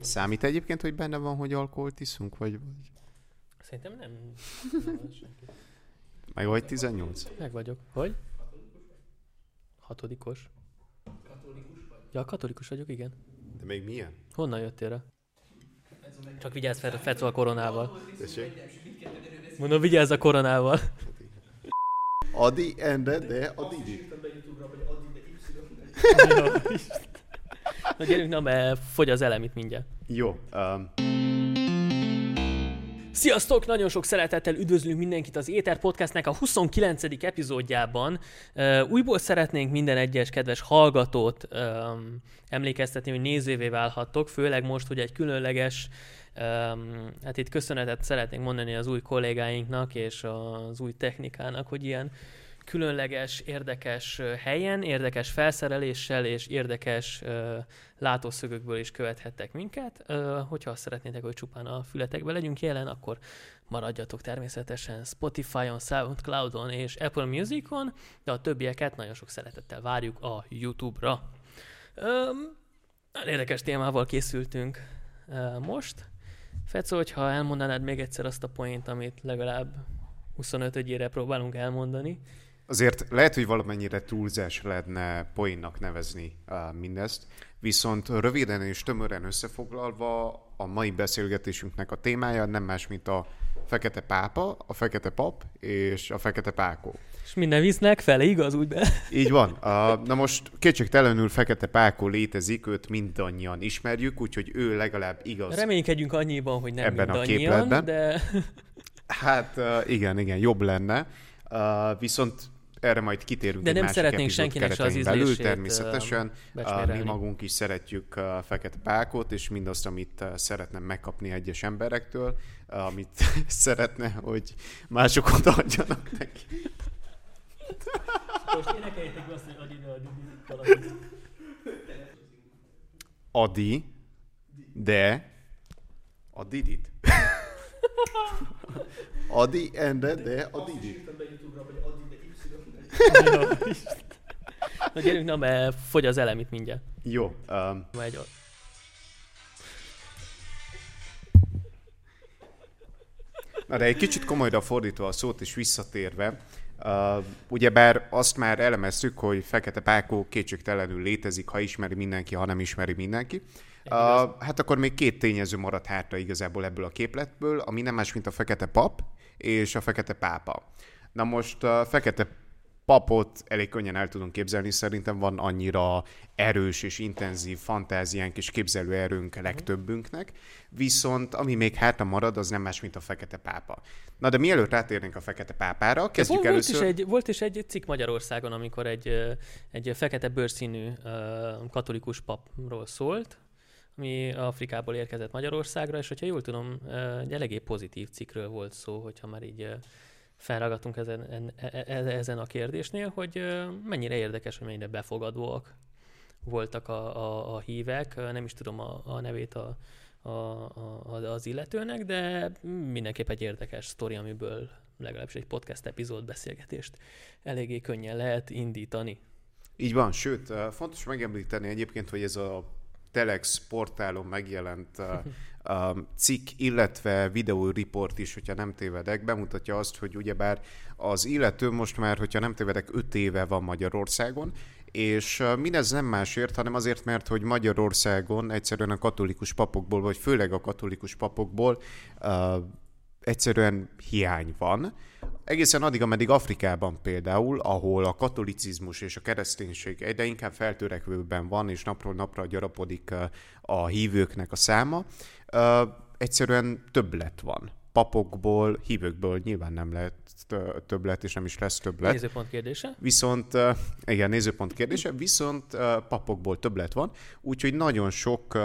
Számít egyébként, hogy benne van, hogy alkoholt iszunk, vagy Szerintem nem. meg vagy 18? Meg vagyok. Hogy? Hatodikos. Ja, katolikus vagyok, igen. De még milyen? Honnan jöttél rá? Csak vigyázz fel, Feco a koronával. Tessék? Mondom, vigyázz a koronával. Adi, ende, de a Didi. Na gyerünk, na, mert fogy az elem itt mindjárt. Jó. Um, Sziasztok! Nagyon sok szeretettel üdvözlünk mindenkit az Éter Podcastnek a 29. epizódjában. Uh, újból szeretnénk minden egyes kedves hallgatót um, emlékeztetni, hogy nézővé válhattok, főleg most, hogy egy különleges Um, hát itt köszönetet szeretnénk mondani az új kollégáinknak és az új technikának, hogy ilyen különleges, érdekes ö, helyen, érdekes felszereléssel és érdekes uh, látószögökből is követhettek minket. Hogyha azt szeretnétek, hogy csupán a fületekbe legyünk jelen, akkor maradjatok természetesen Spotify-on, Soundcloud-on és Apple Music-on, de a többieket nagyon sok szeretettel várjuk a YouTube-ra. Nagyon érdekes témával készültünk uh, most. Fecó, hogyha elmondanád még egyszer azt a point, amit legalább 25 ére próbálunk elmondani. Azért lehet, hogy valamennyire túlzás lehetne poénnak nevezni mindezt, viszont röviden és tömören összefoglalva a mai beszélgetésünknek a témája nem más, mint a fekete pápa, a fekete pap és a fekete pákó. És minden visznek fele, igaz? Úgy be? Így van. Na most kétségtelenül Fekete Pákó létezik, őt mindannyian ismerjük, úgyhogy ő legalább igaz. Reménykedjünk annyiban, hogy nem Ebben a képletben. de Hát igen, igen, jobb lenne. Uh, viszont erre majd kitérünk De egy nem másik szeretnénk senkinek se az belül, ízlését, természetesen. mi magunk is szeretjük Fekete Pákót, és mindazt, amit szeretne megkapni egyes emberektől, amit szeretne, hogy mások odaadjanak neki. most énekeljétek azt, hogy adj ide a Didi Adi, de a Didit. Adi, ende, de a Didit. Na gyerünk, na, mert fogy az elem itt mindjárt. Jó, um, Megy a... Na de egy kicsit komolyra fordítva a szót és visszatérve, uh, ugyebár azt már elemeztük, hogy Fekete Pákó kétségtelenül létezik, ha ismeri mindenki, ha nem ismeri mindenki. Uh, hát akkor még két tényező maradt hátra igazából ebből a képletből, ami nem más, mint a Fekete Pap és a Fekete Pápa. Na most a Fekete papot elég könnyen el tudunk képzelni, szerintem van annyira erős és intenzív fantáziánk és képzelőerőnk legtöbbünknek, viszont ami még hátra marad, az nem más, mint a fekete pápa. Na de mielőtt rátérnénk a fekete pápára, kezdjük volt, volt, is először... egy, volt is egy cikk Magyarországon, amikor egy, egy fekete bőrszínű katolikus papról szólt, ami Afrikából érkezett Magyarországra, és hogyha jól tudom, egy eléggé pozitív cikkről volt szó, hogyha már így felragadtunk ezen, en- e- e- ezen a kérdésnél, hogy mennyire érdekes, hogy mennyire befogadóak voltak a, a, a hívek, nem is tudom a, a nevét a, a, a, az illetőnek, de mindenképp egy érdekes sztori, amiből legalábbis egy podcast epizód beszélgetést eléggé könnyen lehet indítani. Így van, sőt, fontos megemlíteni egyébként, hogy ez a Telex portálon megjelent cikk, illetve videóriport is, hogyha nem tévedek, bemutatja azt, hogy ugyebár az illető most már, hogyha nem tévedek, 5 éve van Magyarországon, és mindez nem másért, hanem azért, mert hogy Magyarországon egyszerűen a katolikus papokból, vagy főleg a katolikus papokból egyszerűen hiány van. Egészen addig, ameddig Afrikában például, ahol a katolicizmus és a kereszténység egyre inkább feltörekvőben van, és napról napra gyarapodik ö, a hívőknek a száma, ö, egyszerűen többlet van. Papokból, hívőkből nyilván nem lehet ö, többlet, és nem is lesz többlet. Nézőpont kérdése. Viszont, igen, nézőpont kérdése, viszont papokból többlet van, úgyhogy nagyon sok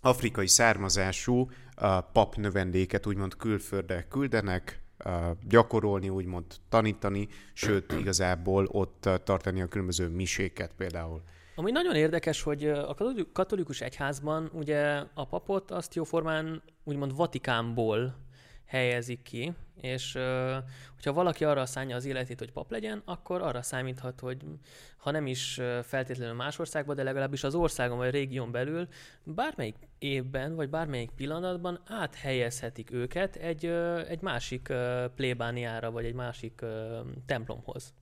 afrikai származású ö, papnövendéket úgymond külföldre küldenek, gyakorolni, úgymond tanítani, sőt, igazából ott tartani a különböző miséket például. Ami nagyon érdekes, hogy a katoli- katolikus egyházban ugye a papot azt jóformán úgymond Vatikánból helyezik ki, és hogyha valaki arra szánja az életét, hogy pap legyen, akkor arra számíthat, hogy ha nem is feltétlenül más országban, de legalábbis az országon vagy régión belül bármelyik évben, vagy bármelyik pillanatban áthelyezhetik őket egy, egy másik plébániára, vagy egy másik templomhoz.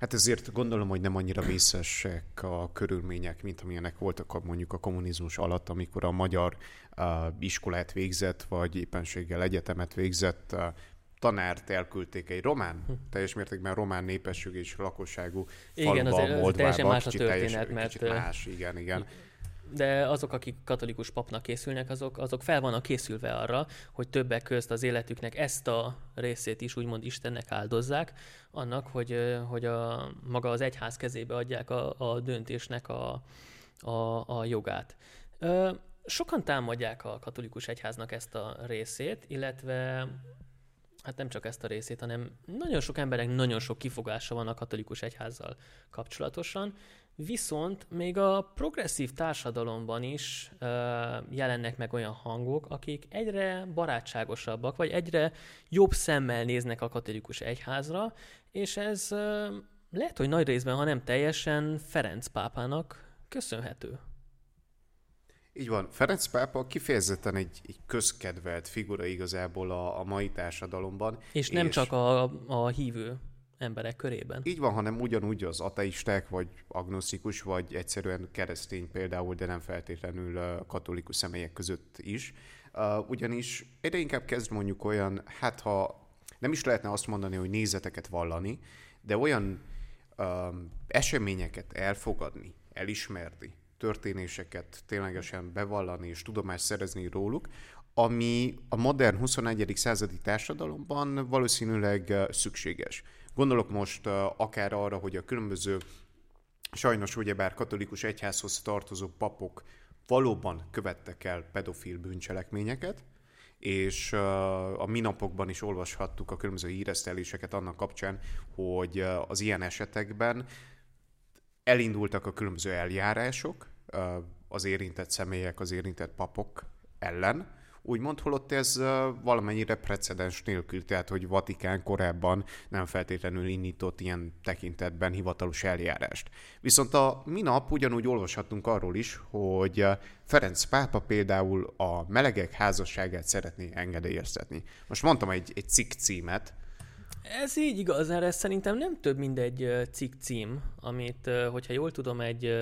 Hát ezért gondolom, hogy nem annyira vészesek a körülmények, mint amilyenek voltak mondjuk a kommunizmus alatt, amikor a magyar uh, iskolát végzett, vagy éppenséggel egyetemet végzett uh, tanárt elküldték egy román, hm. teljes mértékben román népesség és lakosságú igen, faluba, azért, Moldvába. Teljesen más a történet, teljesen, mert... más, igen, igen de azok, akik katolikus papnak készülnek, azok, azok fel vannak készülve arra, hogy többek közt az életüknek ezt a részét is úgymond Istennek áldozzák, annak, hogy, hogy a, maga az egyház kezébe adják a, a döntésnek a, a, a jogát. Sokan támadják a katolikus egyháznak ezt a részét, illetve hát nem csak ezt a részét, hanem nagyon sok emberek nagyon sok kifogása van a katolikus egyházzal kapcsolatosan, Viszont még a progresszív társadalomban is uh, jelennek meg olyan hangok, akik egyre barátságosabbak, vagy egyre jobb szemmel néznek a katolikus egyházra, és ez uh, lehet, hogy nagy részben, ha nem teljesen Ferenc pápának köszönhető. Így van. Ferenc pápa kifejezetten egy, egy közkedvelt figura igazából a, a mai társadalomban. És nem és... csak a, a hívő emberek körében. Így van, hanem ugyanúgy az ateisták, vagy agnosztikus, vagy egyszerűen keresztény például, de nem feltétlenül katolikus személyek között is. Ugyanis egyre inkább kezd mondjuk olyan, hát ha nem is lehetne azt mondani, hogy nézeteket vallani, de olyan um, eseményeket elfogadni, elismerni, történéseket ténylegesen bevallani és tudomást szerezni róluk, ami a modern 21. századi társadalomban valószínűleg szükséges. Gondolok most akár arra, hogy a különböző sajnos ugyebár katolikus egyházhoz tartozó papok valóban követtek el pedofil bűncselekményeket, és a minapokban is olvashattuk a különböző híreszteléseket annak kapcsán, hogy az ilyen esetekben elindultak a különböző eljárások az érintett személyek, az érintett papok ellen, úgymond, holott ez valamennyire precedens nélkül, tehát hogy Vatikán korábban nem feltétlenül indított ilyen tekintetben hivatalos eljárást. Viszont a minap ugyanúgy olvashattunk arról is, hogy Ferenc pápa például a melegek házasságát szeretné engedélyeztetni. Most mondtam egy, egy cikk címet, ez így igaz, erre szerintem nem több, mint egy cikk cím, amit, hogyha jól tudom, egy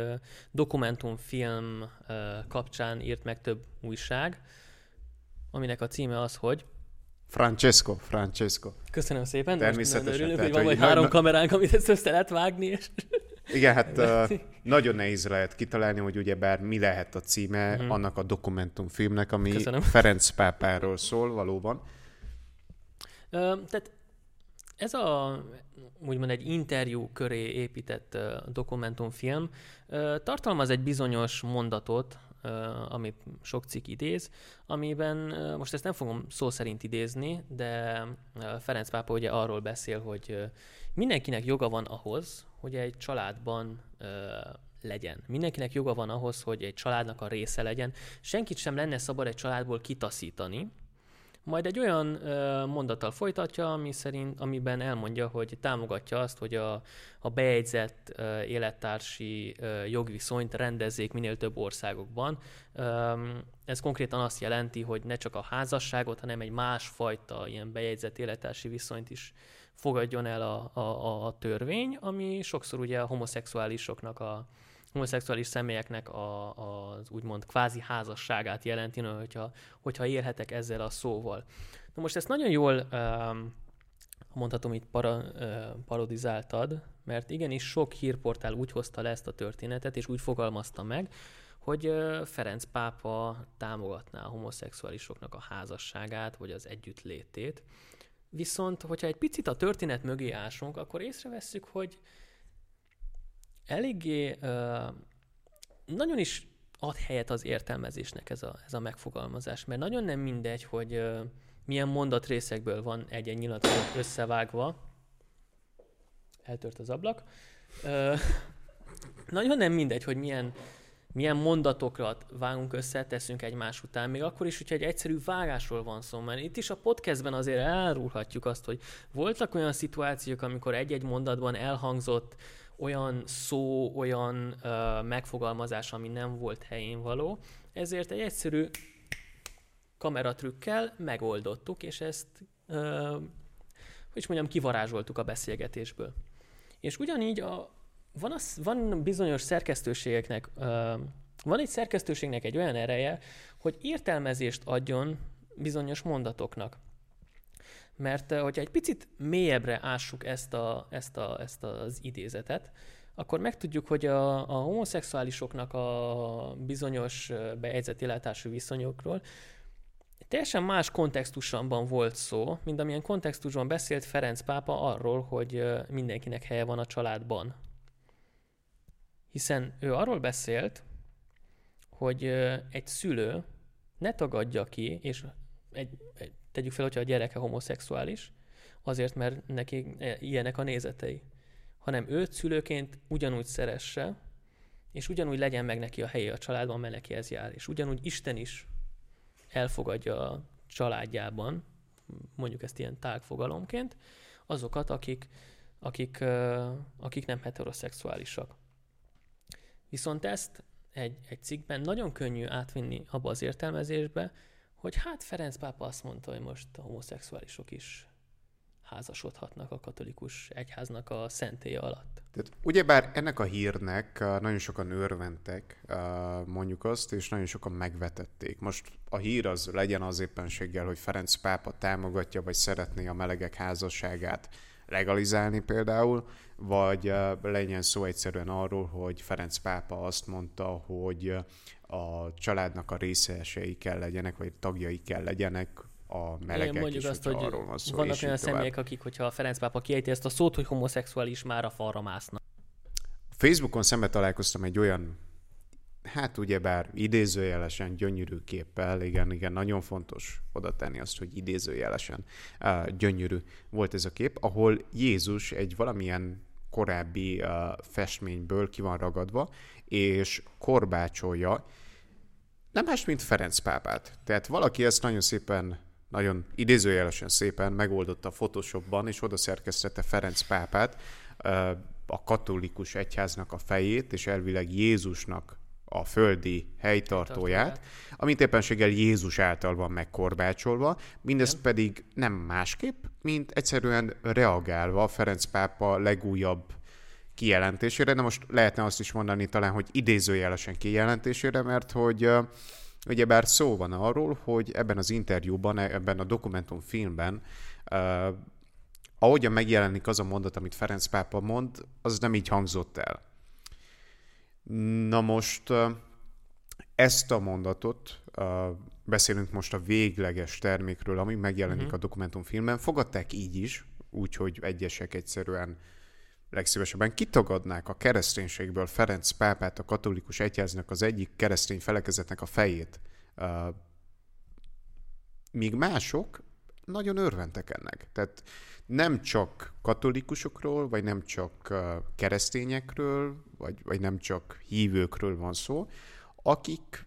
dokumentumfilm kapcsán írt meg több újság, aminek a címe az, hogy Francesco, Francesco. Köszönöm szépen. Természetesen. Örülünk, hogy van majd három kameránk, amit ezt össze lehet vágni. És... Igen, hát uh, nagyon nehéz lehet kitalálni, hogy ugyebár mi lehet a címe uh-huh. annak a dokumentumfilmnek, ami Köszönöm. Ferenc pápáról szól valóban. Uh, tehát ez a úgymond egy interjú köré épített uh, dokumentumfilm uh, tartalmaz egy bizonyos mondatot, amit sok cikk idéz, amiben, most ezt nem fogom szó szerint idézni, de Ferenc pápa ugye arról beszél, hogy mindenkinek joga van ahhoz, hogy egy családban legyen. Mindenkinek joga van ahhoz, hogy egy családnak a része legyen. Senkit sem lenne szabad egy családból kitaszítani, majd egy olyan ö, mondattal folytatja, ami szerint, amiben elmondja, hogy támogatja azt, hogy a, a bejegyzett élettársi jogviszonyt rendezzék minél több országokban. Ez konkrétan azt jelenti, hogy ne csak a házasságot, hanem egy másfajta ilyen bejegyzett élettársi viszonyt is fogadjon el a, a, a törvény, ami sokszor ugye a homoszexuálisoknak a, homoszexuális személyeknek a, az úgymond kvázi házasságát jelenti, no, hogyha, hogyha élhetek ezzel a szóval. Na most ezt nagyon jól um, mondhatom itt para, uh, parodizáltad, mert igenis sok hírportál úgy hozta le ezt a történetet, és úgy fogalmazta meg, hogy uh, Ferenc pápa támogatná a homoszexuálisoknak a házasságát, vagy az együttlétét. Viszont, hogyha egy picit a történet mögé ásunk, akkor észrevesszük, hogy eléggé nagyon is ad helyet az értelmezésnek ez a, ez a megfogalmazás, mert nagyon nem mindegy, hogy milyen mondatrészekből van egy-egy nyilatkozat összevágva. Eltört az ablak. Nagyon nem mindegy, hogy milyen, milyen mondatokat vágunk össze, teszünk egymás után, még akkor is, hogyha egy egyszerű vágásról van szó, mert itt is a podcastben azért elrúlhatjuk azt, hogy voltak olyan szituációk, amikor egy-egy mondatban elhangzott olyan szó, olyan uh, megfogalmazás, ami nem volt helyén való, ezért egy egyszerű kameratrükkel megoldottuk, és ezt, uh, hogy is mondjam, kivarázsoltuk a beszélgetésből. És ugyanígy a, van, az, van bizonyos szerkesztőségeknek, uh, van egy szerkesztőségnek egy olyan ereje, hogy értelmezést adjon bizonyos mondatoknak. Mert hogyha egy picit mélyebbre ássuk ezt, a, ezt, a, ezt az idézetet, akkor megtudjuk, hogy a, a homoszexuálisoknak a bizonyos bejegyzett életású viszonyokról teljesen más kontextusban volt szó, mint amilyen kontextusban beszélt Ferenc pápa arról, hogy mindenkinek helye van a családban. Hiszen ő arról beszélt, hogy egy szülő ne tagadja ki, és egy, egy, tegyük fel, hogyha a gyereke homoszexuális, azért, mert neki e, ilyenek a nézetei, hanem őt szülőként ugyanúgy szeresse, és ugyanúgy legyen meg neki a helye a családban, mert neki ez jár. És ugyanúgy Isten is elfogadja a családjában, mondjuk ezt ilyen tágfogalomként, azokat, akik, akik, akik nem heteroszexuálisak. Viszont ezt egy, egy cikkben nagyon könnyű átvinni abba az értelmezésbe, hogy hát Ferenc pápa azt mondta, hogy most a homoszexuálisok is házasodhatnak a katolikus egyháznak a szentélye alatt. Tehát ugyebár ennek a hírnek nagyon sokan örventek, mondjuk azt, és nagyon sokan megvetették. Most a hír az legyen az éppenséggel, hogy Ferenc pápa támogatja, vagy szeretné a melegek házasságát legalizálni például, vagy legyen szó egyszerűen arról, hogy Ferenc pápa azt mondta, hogy a családnak a részesei kell legyenek, vagy tagjai kell legyenek a melegek Igen, mondjuk is, azt, hogy arról van szó, vannak olyan személyek, akik, hogyha a Ferenc pápa kiejti ezt a szót, hogy homoszexuális, már a falra másznak. Facebookon szembe találkoztam egy olyan, hát ugyebár idézőjelesen gyönyörű képpel, igen, igen, nagyon fontos oda tenni azt, hogy idézőjelesen uh, gyönyörű volt ez a kép, ahol Jézus egy valamilyen korábbi uh, festményből ki van ragadva, és korbácsolja nem más, mint Ferenc pápát. Tehát valaki ezt nagyon szépen nagyon idézőjelesen szépen megoldotta Photoshopban, és oda szerkesztette Ferenc pápát, a katolikus egyháznak a fejét, és elvileg Jézusnak a földi helytartóját, amit éppenséggel Jézus által van megkorbácsolva, mindezt Igen. pedig nem másképp, mint egyszerűen reagálva Ferenc pápa legújabb kijelentésére, de most lehetne azt is mondani talán, hogy idézőjelesen kijelentésére, mert hogy Ugyebár szó van arról, hogy ebben az interjúban, ebben a dokumentumfilmben, ahogyan megjelenik az a mondat, amit Ferenc pápa mond, az nem így hangzott el. Na most ezt a mondatot, beszélünk most a végleges termékről, ami megjelenik uh-huh. a dokumentumfilmben, fogadták így is, úgyhogy egyesek egyszerűen legszívesebben kitagadnák a kereszténységből Ferenc pápát, a katolikus egyháznak az egyik keresztény felekezetnek a fejét. Míg mások nagyon örventek ennek. Tehát nem csak katolikusokról, vagy nem csak keresztényekről, vagy, vagy nem csak hívőkről van szó, akik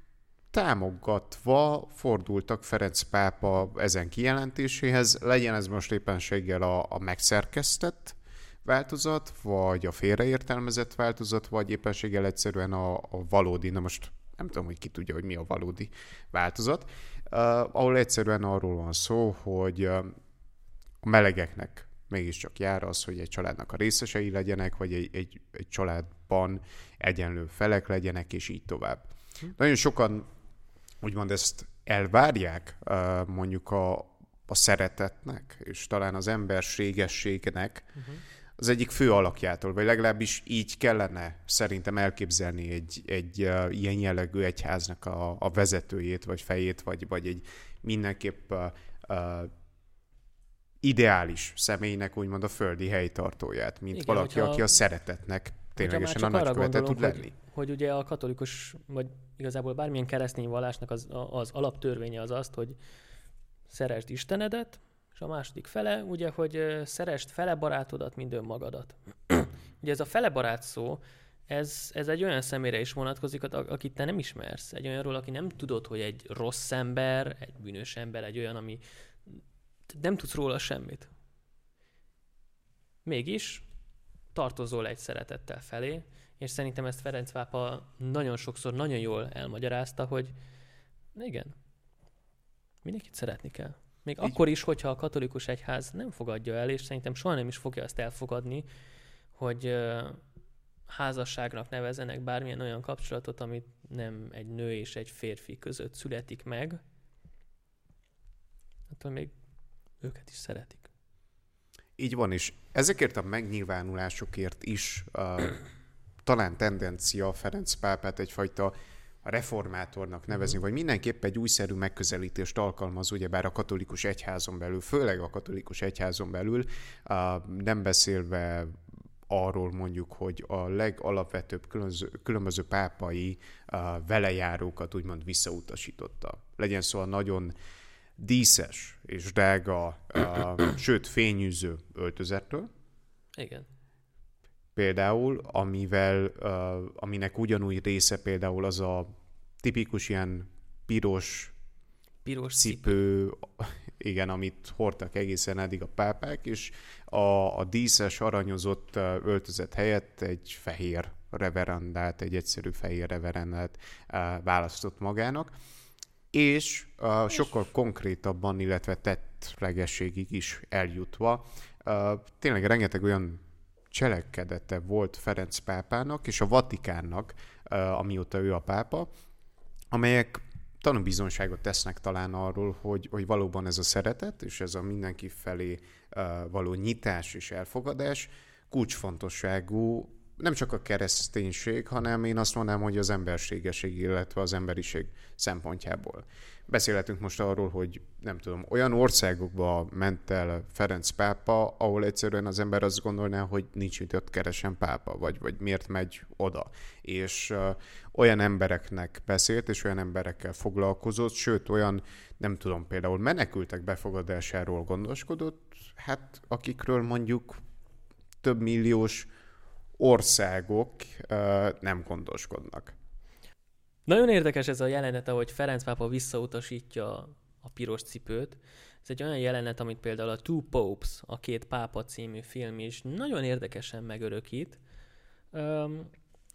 támogatva fordultak Ferenc pápa ezen kijelentéséhez, legyen ez most éppenséggel a, a megszerkesztett változat, vagy a félreértelmezett változat, vagy éppenséggel egyszerűen a, a valódi, na most nem tudom, hogy ki tudja, hogy mi a valódi változat, ahol egyszerűen arról van szó, hogy a melegeknek mégiscsak jár az, hogy egy családnak a részesei legyenek, vagy egy, egy, egy családban egyenlő felek legyenek, és így tovább. Hm. Nagyon sokan úgymond ezt elvárják mondjuk a, a szeretetnek, és talán az emberségességnek, uh-huh az egyik fő alakjától, vagy legalábbis így kellene szerintem elképzelni egy, egy uh, ilyen jellegű egyháznak a, a vezetőjét, vagy fejét, vagy, vagy egy mindenképp uh, uh, ideális személynek úgymond a földi helytartóját, mint Igen, valaki, hogyha, aki a szeretetnek ténylegesen a nagykövete tud lenni. Hogy, hogy ugye a katolikus, vagy igazából bármilyen keresztény vallásnak az, az alaptörvénye az azt, hogy szeresd Istenedet, és a második fele, ugye, hogy szerest fele barátodat, mint önmagadat. ugye ez a fele barát szó, ez, ez egy olyan személyre is vonatkozik, akit te nem ismersz. Egy olyanról, aki nem tudod, hogy egy rossz ember, egy bűnös ember, egy olyan, ami nem tudsz róla semmit. Mégis tartozol egy szeretettel felé, és szerintem ezt Ferenc pápa nagyon sokszor nagyon jól elmagyarázta, hogy igen, mindenkit szeretni kell. Még Így. akkor is, hogyha a katolikus egyház nem fogadja el, és szerintem soha nem is fogja ezt elfogadni, hogy házasságnak nevezenek bármilyen olyan kapcsolatot, amit nem egy nő és egy férfi között születik meg, attól még őket is szeretik. Így van, és ezekért a megnyilvánulásokért is uh, talán tendencia Ferenc pápát egyfajta reformátornak nevezni, mhm. vagy mindenképp egy újszerű megközelítést alkalmaz, ugyebár a katolikus egyházon belül, főleg a katolikus egyházon belül, nem beszélve arról mondjuk, hogy a legalapvetőbb különböző, különböző pápai velejárókat úgymond visszautasította. Legyen szó a nagyon díszes és drága, sőt fényűző öltözettől. Igen. Például, amivel, aminek ugyanúgy része például az a tipikus ilyen piros, piros cipő, cipő, igen, amit hordtak egészen eddig a pápák, és a, a díszes, aranyozott öltözet helyett egy fehér reverendát, egy egyszerű fehér reverendát választott magának, és uh, sokkal konkrétabban, illetve tettlegességig is eljutva, uh, tényleg rengeteg olyan cselekedete volt Ferenc pápának és a Vatikánnak, amióta ő a pápa, amelyek tanúbizonságot tesznek talán arról, hogy, hogy valóban ez a szeretet, és ez a mindenki felé való nyitás és elfogadás kulcsfontosságú nem csak a kereszténység, hanem én azt mondanám, hogy az emberségeség, illetve az emberiség szempontjából. Beszélhetünk most arról, hogy nem tudom, olyan országokba ment el Ferenc pápa, ahol egyszerűen az ember azt gondolná, hogy nincs itt ott keresen pápa, vagy, vagy miért megy oda. És uh, olyan embereknek beszélt, és olyan emberekkel foglalkozott, sőt, olyan, nem tudom, például menekültek befogadásáról gondoskodott, hát akikről mondjuk több milliós országok nem gondoskodnak. Nagyon érdekes ez a jelenet, ahogy Ferenc pápa visszautasítja a piros cipőt. Ez egy olyan jelenet, amit például a Two Popes, a két pápa című film is nagyon érdekesen megörökít,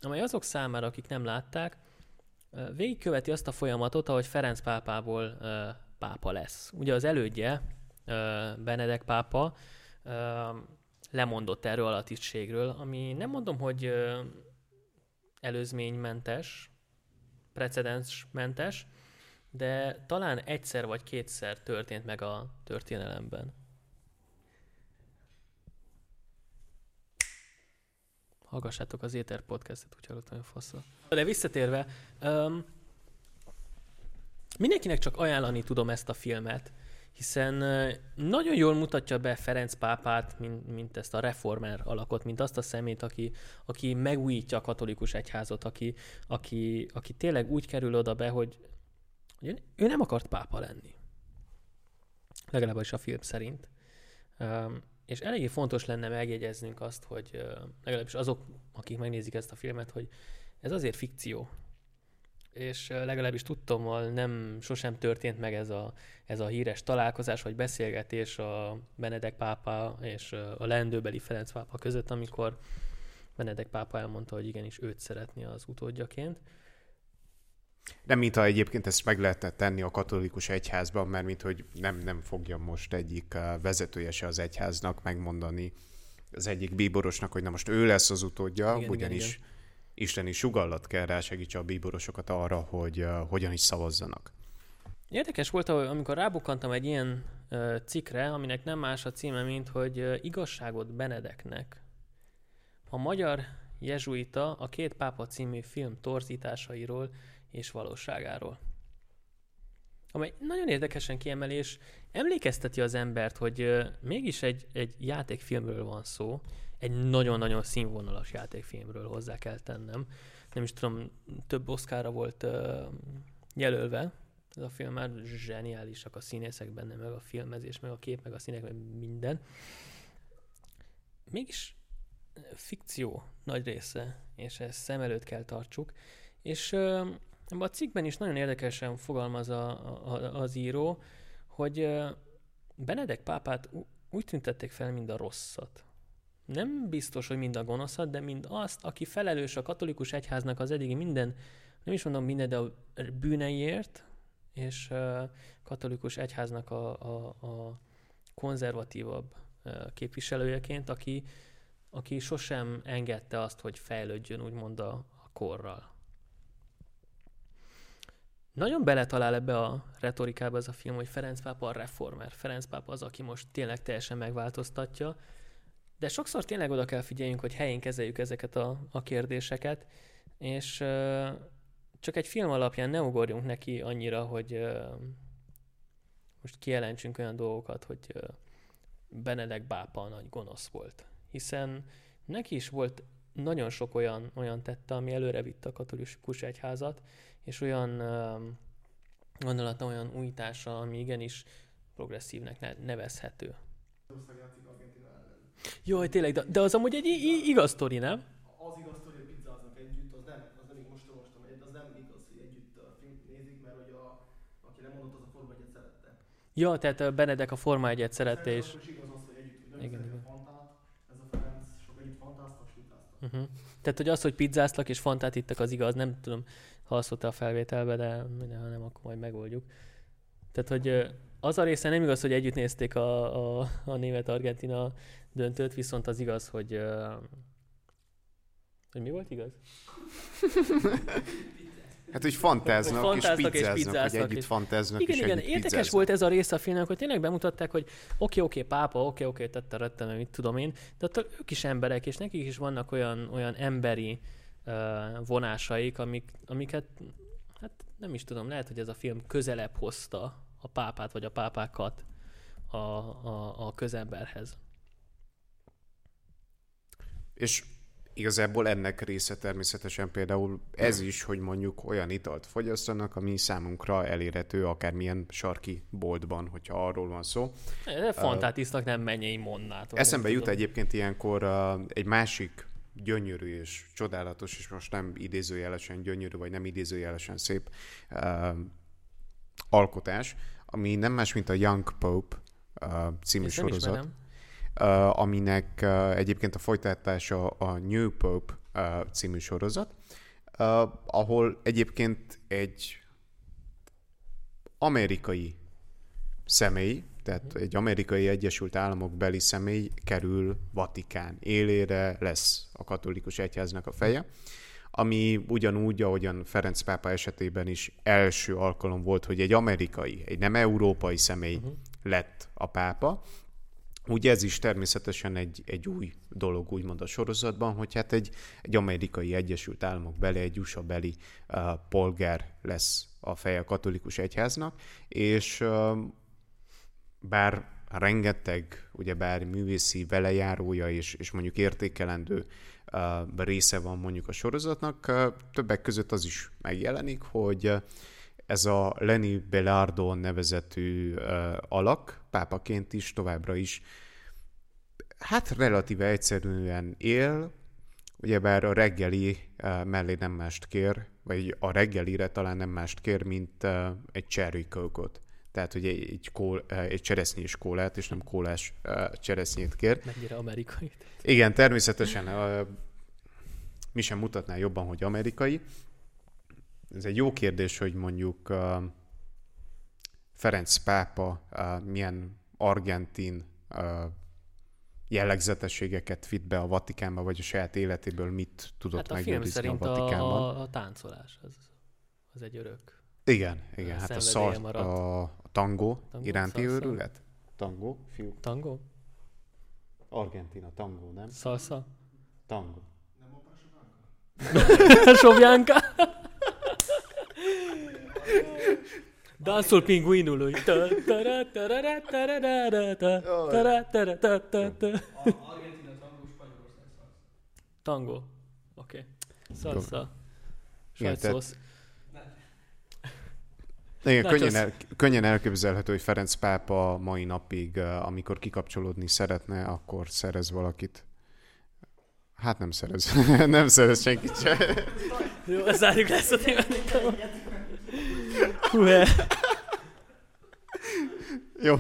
amely azok számára, akik nem látták, végigköveti azt a folyamatot, ahogy Ferenc pápából pápa lesz. Ugye az elődje, Benedek pápa, lemondott erről a tisztségről, ami nem mondom, hogy előzménymentes, precedensmentes, de talán egyszer vagy kétszer történt meg a történelemben. Hallgassátok az Éter podcastet, úgy hallottam, hogy faszol. De visszatérve, um, mindenkinek csak ajánlani tudom ezt a filmet, hiszen nagyon jól mutatja be Ferenc pápát, mint, mint ezt a reformer alakot, mint azt a szemét, aki, aki megújítja a katolikus egyházat, aki, aki, aki tényleg úgy kerül oda be, hogy, hogy ő nem akart pápa lenni. Legalábbis a film szerint. És eléggé fontos lenne megjegyeznünk azt, hogy legalábbis azok, akik megnézik ezt a filmet, hogy ez azért fikció és legalábbis tudtommal nem sosem történt meg ez a, ez a híres találkozás vagy beszélgetés a Benedek pápa és a lendőbeli Ferenc pápa között, amikor Benedek pápa elmondta, hogy igenis őt szeretni az utódjaként. Nem, mintha egyébként ezt meg lehetne tenni a katolikus egyházban, mert mint hogy nem, nem fogja most egyik vezetője se az egyháznak megmondani az egyik bíborosnak, hogy na most ő lesz az utódja, igen, ugyanis igen, igen isteni sugallat kell rá segítse a bíborosokat arra, hogy uh, hogyan is szavazzanak. Érdekes volt, amikor rábukkantam egy ilyen uh, cikkre, aminek nem más a címe, mint hogy uh, igazságot Benedeknek. A magyar jezsuita a két pápa című film torzításairól és valóságáról. Amely nagyon érdekesen kiemelés, emlékezteti az embert, hogy mégis egy, egy játékfilmről van szó, egy nagyon-nagyon színvonalas játékfilmről hozzá kell tennem. Nem is tudom, több oszkára volt uh, jelölve ez a film, már zseniálisak a színészek benne, meg a filmezés, meg a kép, meg a színek, meg minden. Mégis fikció nagy része, és ezt szem előtt kell tartsuk. És uh, a cikkben is nagyon érdekesen fogalmaz a, a, az író, hogy Benedek pápát úgy tüntették fel, mint a rosszat. Nem biztos, hogy mind a gonoszat, de mind azt, aki felelős a katolikus egyháznak az eddigi minden, nem is mondom minden, de a bűneiért, és katolikus egyháznak a, a, a konzervatívabb képviselőjeként, aki, aki sosem engedte azt, hogy fejlődjön úgymond a, a korral. Nagyon beletalál ebbe a retorikába ez a film, hogy Ferenc pápa a reformer. Ferenc pápa az, aki most tényleg teljesen megváltoztatja, de sokszor tényleg oda kell figyeljünk, hogy helyén kezeljük ezeket a, a kérdéseket, és uh, csak egy film alapján ne ugorjunk neki annyira, hogy uh, most kijelentsünk olyan dolgokat, hogy uh, Benedek bápa a nagy gonosz volt. Hiszen neki is volt nagyon sok olyan, olyan tette, ami előre vitte a katolikus egyházat, és olyan gondolata, olyan újítása, ami igenis progresszívnek nevezhető. Jaj, tényleg, de, de az amúgy egy igaz sztori, nem? Az igaz sztori, hogy pizzáznak együtt, az nem, az nem most olvastam az nem igaz, hogy együtt a nézik, mert hogy a, aki nem mondott, az a Forma 1 szerette. Ja, tehát a Benedek a Forma 1 szerette, és... Igaz az, hogy együtt, hogy nem igen, igen. a fantát, ez a Ferenc, sok együtt fantáztak, sétáztak. Uh-huh. Tehát, hogy az, hogy pizzáztak és fantát ittak, az igaz, nem tudom, halszott a felvételbe, de ha nem, akkor majd megoldjuk. Tehát, hogy az a része nem igaz, hogy együtt nézték a, a, a német-argentina döntőt, viszont az igaz, hogy hogy mi volt igaz? Hát, hogy fantáznak, hogy és pizzáznak, és pizzáznak, hogy együtt fantáznak, igen, és igen, együtt érdekes pizzáznak. volt ez a része a filmnek, hogy tényleg bemutatták, hogy oké, oké, pápa, oké, oké, tette, rettem, mit tudom én, de attól ők is emberek, és nekik is vannak olyan, olyan emberi uh, vonásaik, amik, amiket, hát nem is tudom, lehet, hogy ez a film közelebb hozta a pápát, vagy a pápákat a, a, a közemberhez. És igazából ennek része természetesen például ez is, hogy mondjuk olyan italt fogyasztanak, ami számunkra elérhető akármilyen sarki boltban, hogyha arról van szó. De fantát isznak, nem mennyei monnát. Eszembe jut tudom. egyébként ilyenkor egy másik gyönyörű és csodálatos, és most nem idézőjelesen gyönyörű, vagy nem idézőjelesen szép uh, alkotás, ami nem más, mint a Young Pope uh, című Ezt sorozat. Uh, aminek uh, egyébként a folytatása a New Pope uh, című sorozat, uh, ahol egyébként egy amerikai személy, tehát mhm. egy amerikai Egyesült Államok beli személy kerül Vatikán élére, lesz a katolikus egyháznak a feje, ami ugyanúgy, ahogyan Ferenc pápa esetében is első alkalom volt, hogy egy amerikai, egy nem európai személy uh-huh. lett a pápa, úgy ez is természetesen egy, egy új dolog, úgymond a sorozatban, hogy hát egy, egy amerikai Egyesült Államok beli, egy USA beli uh, polgár lesz a feje a katolikus egyháznak, és uh, bár rengeteg, bár művészi velejárója és, és mondjuk értékelendő uh, része van mondjuk a sorozatnak, uh, többek között az is megjelenik, hogy uh, ez a Lenny Belardo nevezetű uh, alak pápaként is továbbra is hát relatíve egyszerűen él, ugyebár a reggeli uh, mellé nem mást kér, vagy a reggelire talán nem mást kér, mint uh, egy cherry coke Tehát, hogy egy, egy, kól, egy cseresznyés kólát, és nem kólás cseresznyét kér. Mennyire amerikai. Igen, természetesen mi sem mutatná jobban, hogy amerikai ez egy jó kérdés, hogy mondjuk uh, Ferenc pápa uh, milyen argentin uh, jellegzetességeket vitt be a Vatikánba, vagy a saját életéből mit tudott hát a megőrizni a Vatikánban. A, a táncolás, az, az egy örök. Igen, igen. Hát a, szar, a, a tango, tango iránti salsa. őrület? Tango, fiú. Tango? Argentina, tango, nem? Salsa? Tango. Nem a Sovjánka? Danzol pinguinul tango. Oké. Salsa. Sajtszósz. Igen, könnyen, el, könnyen elképzelhető, hogy Ferenc pápa mai napig, amikor kikapcsolódni szeretne, akkor szerez valakit Hát nem szerez. nem szerez senkit se. Jó, zárjuk le ezt a témát. Hú, he. Jó.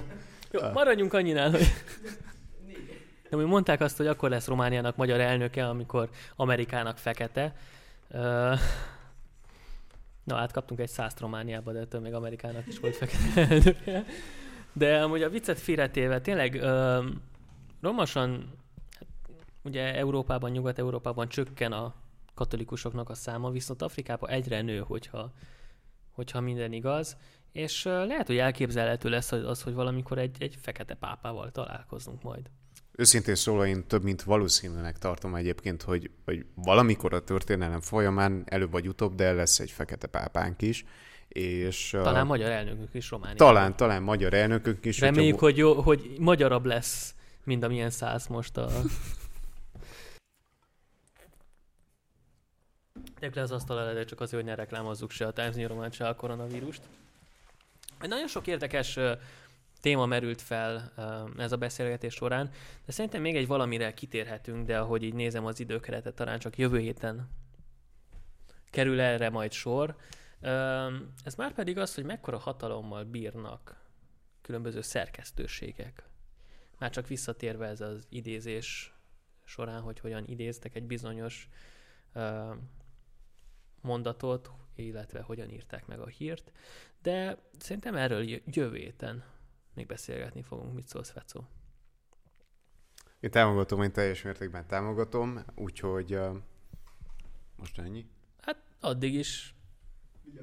Jó, maradjunk annyinál, hogy... De mi mondták azt, hogy akkor lesz Romániának magyar elnöke, amikor Amerikának fekete. Na, hát kaptunk egy százt Romániába, de ettől még Amerikának is volt fekete elnöke. De amúgy a viccet félretéve, tényleg ö, romasan, hát ugye Európában, Nyugat-Európában csökken a katolikusoknak a száma, viszont Afrikában egyre nő, hogyha, hogyha minden igaz. És lehet, hogy elképzelhető lesz az, hogy valamikor egy, egy fekete pápával találkozunk majd. Őszintén szólva én több mint valószínűnek tartom egyébként, hogy, hogy valamikor a történelem folyamán előbb vagy utóbb, de lesz egy fekete pápánk is. És, Talán uh, magyar elnökünk is Romániában. talán, talán magyar elnökünk is. Reméljük, hogyha- hogy, jó, hogy magyarabb lesz, mint amilyen száz most a... Tegyük le az asztal elé, csak azért, hogy ne reklámozzuk se a Times New Roman, se a koronavírust. Nagyon sok érdekes téma merült fel ez a beszélgetés során, de szerintem még egy valamire kitérhetünk, de ahogy így nézem az időkeretet, talán csak jövő héten kerül erre majd sor. Ez már pedig az, hogy mekkora hatalommal bírnak különböző szerkesztőségek. Már csak visszatérve ez az idézés során, hogy hogyan idéztek egy bizonyos mondatot, illetve hogyan írták meg a hírt, de szerintem erről jövő héten még beszélgetni fogunk. Mit szólsz, Fecó? Én támogatom, én teljes mértékben támogatom, úgyhogy uh, most ennyi. Hát addig is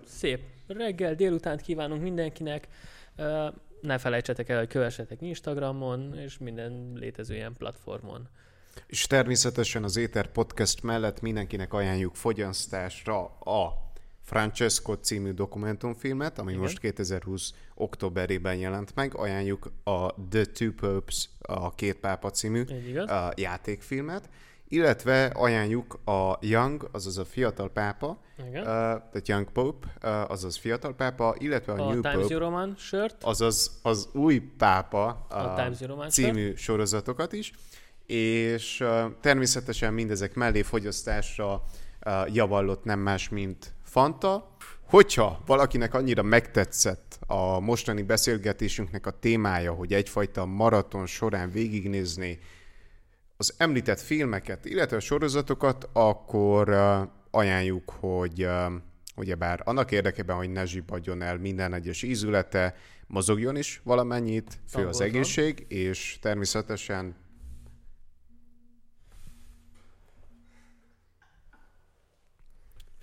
szép reggel, délutánt kívánunk mindenkinek. Ö, Ne felejtsetek el, hogy kövessetek Instagramon és minden létező ilyen platformon. És természetesen az Éter Podcast mellett mindenkinek ajánljuk fogyasztásra a Francesco című dokumentumfilmet, ami Igen. most 2020 októberében jelent meg. Ajánljuk a The Two Popes, a Két Pápa című a játékfilmet, illetve ajánljuk a Young, azaz a fiatal pápa, Igen. uh, tehát Young Pope, uh, azaz fiatal pápa, illetve a, a New Times Pope, Roman sört, azaz az új pápa a Times New Roman sört. című sorozatokat is, és természetesen mindezek mellé fogyasztásra javallott nem más, mint Fanta. Hogyha valakinek annyira megtetszett a mostani beszélgetésünknek a témája, hogy egyfajta maraton során végignézni az említett filmeket, illetve a sorozatokat, akkor ajánljuk, hogy ugyebár annak érdekében, hogy ne zsibbadjon el minden egyes ízülete, mozogjon is valamennyit, fő az egészség, és természetesen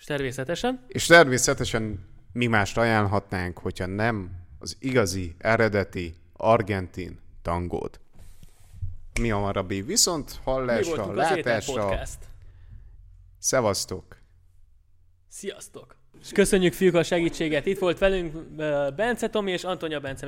természetesen És természetesen mi mást ajánlhatnánk, hogyha nem az igazi, eredeti, argentin tangót. Mi hamarabbi viszont hallásra, látásra, szevasztok! Sziasztok! És köszönjük fiúk a segítséget. Itt volt velünk Bence Tomi és Antonia Bence.